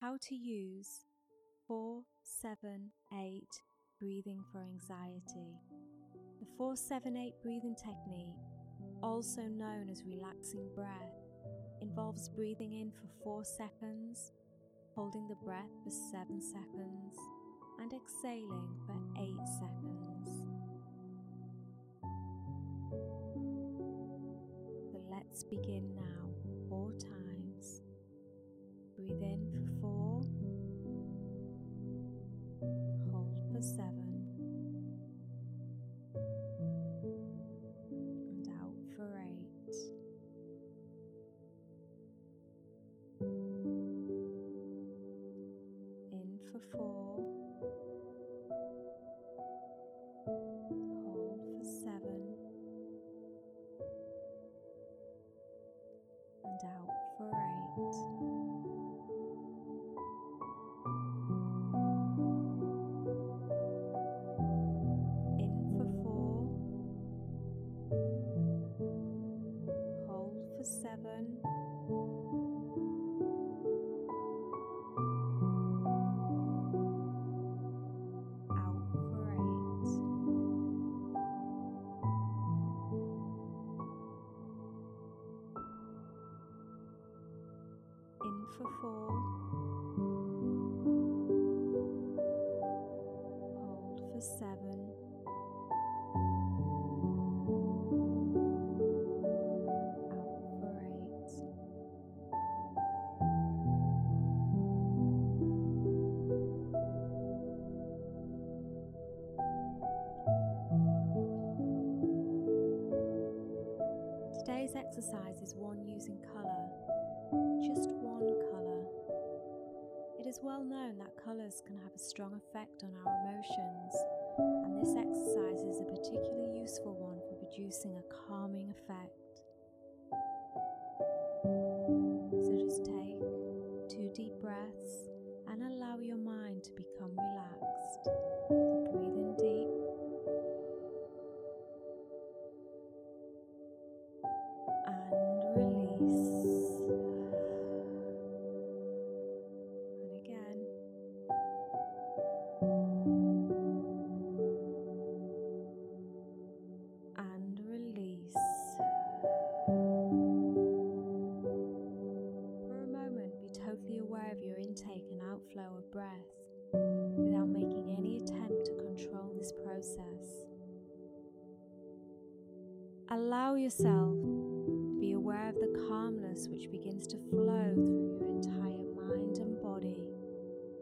how to use 478 breathing for anxiety. The 478 breathing technique, also known as relaxing breath, involves breathing in for 4 seconds, holding the breath for 7 seconds, and exhaling for 8 seconds. So let's begin now, exercise is one using colour, just one colour. It is well known that colours can have a strong effect on our emotions, and this exercise is a particularly useful one for producing a calming effect. Yourself to be aware of the calmness which begins to flow through your entire mind and body.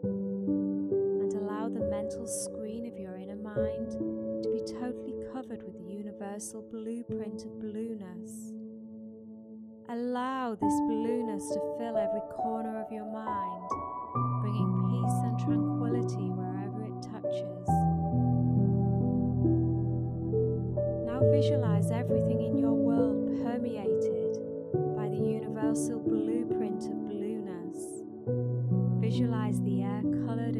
And allow the mental screen of your inner mind to be totally covered with the universal blueprint of blueness. Allow this blueness to fill every corner of your mind, bringing Now visualize everything in your world permeated by the universal blueprint of blueness. Visualize the air colored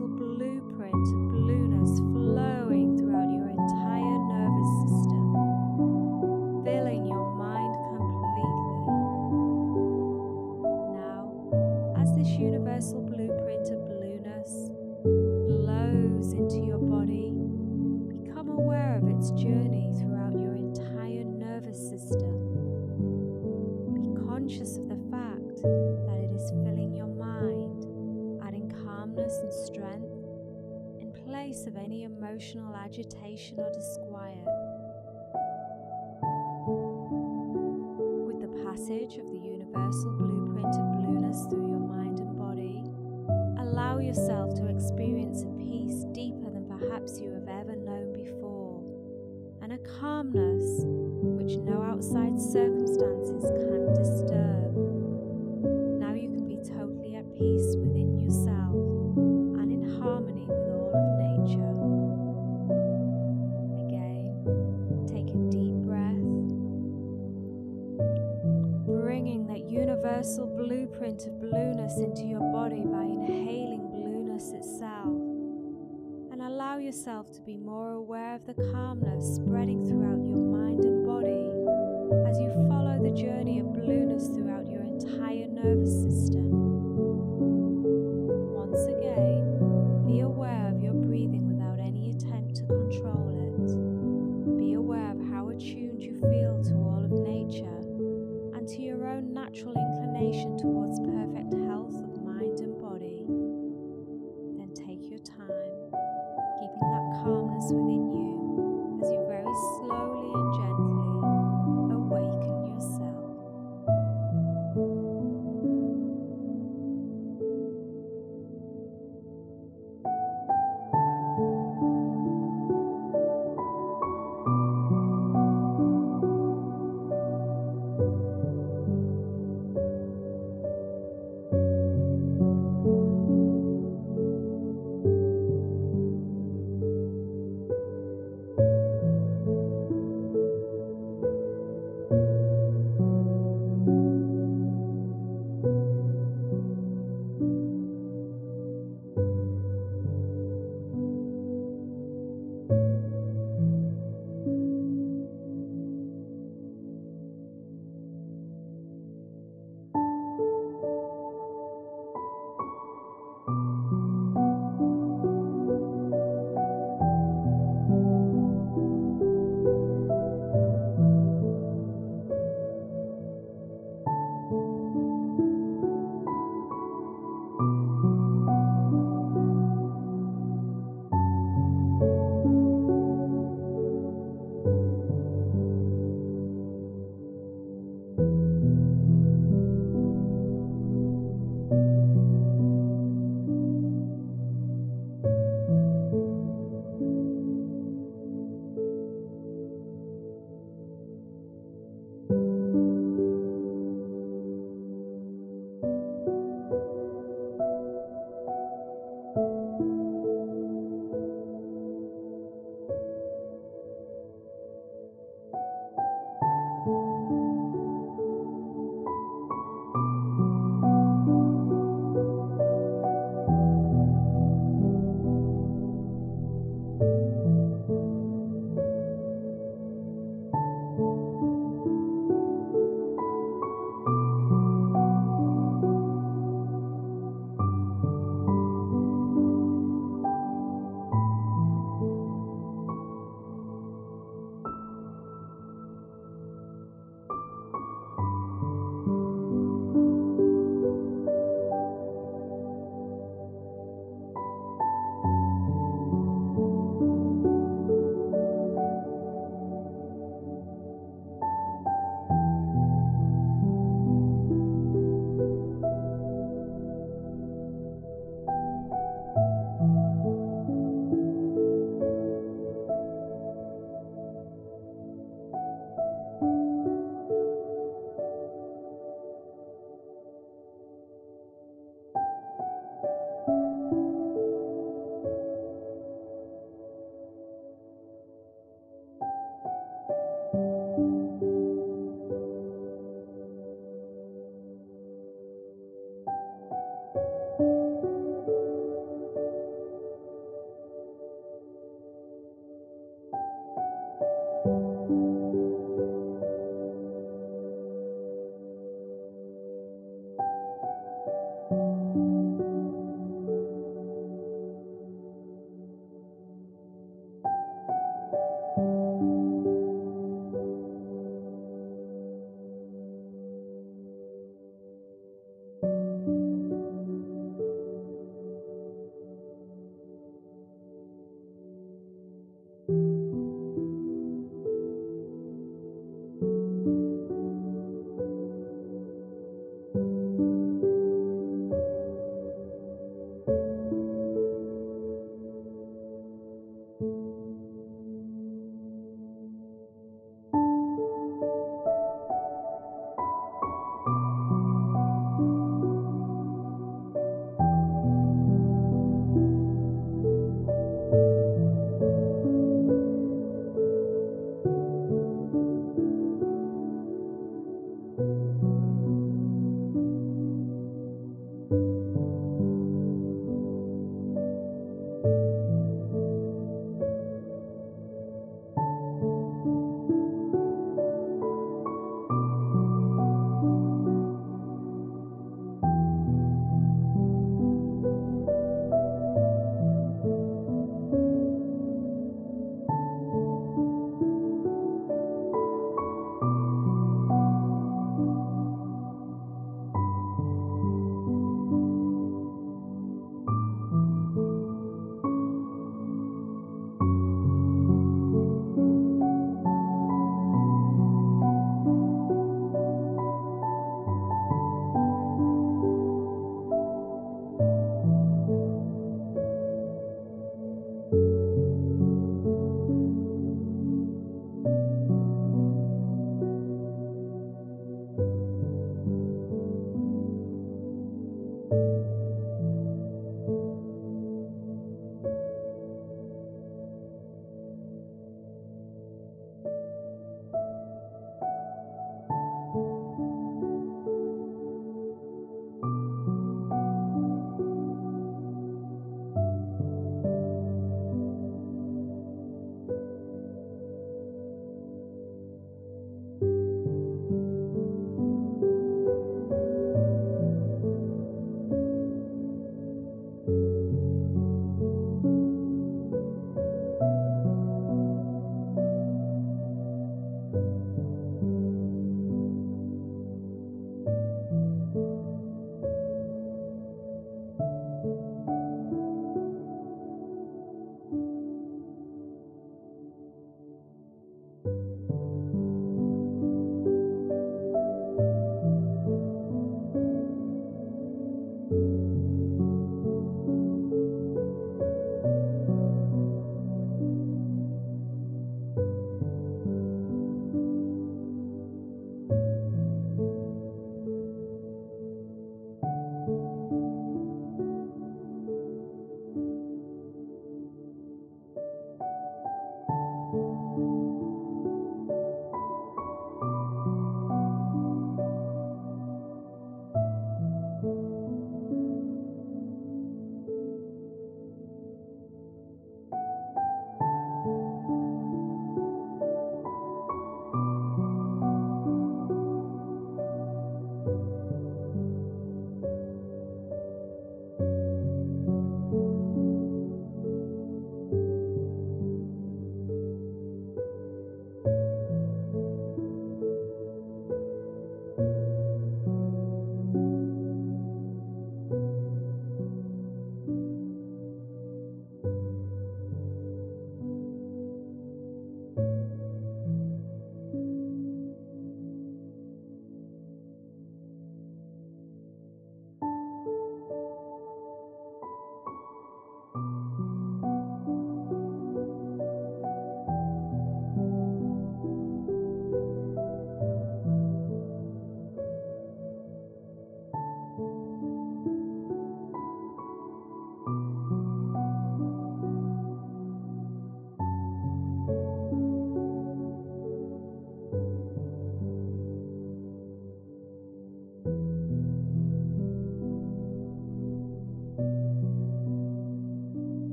universal emotional agitation or disquiet. With the passage of the universal blueprint of blueness through your mind and body, allow yourself to experience a peace deeper than perhaps you have ever known before, and a calmness which no outside circumstances can disturb. Now you can be totally at peace within. yourself to be more aware of the calmness spreading throughout your mind and body as you follow the journey of blueness throughout your entire nervous system.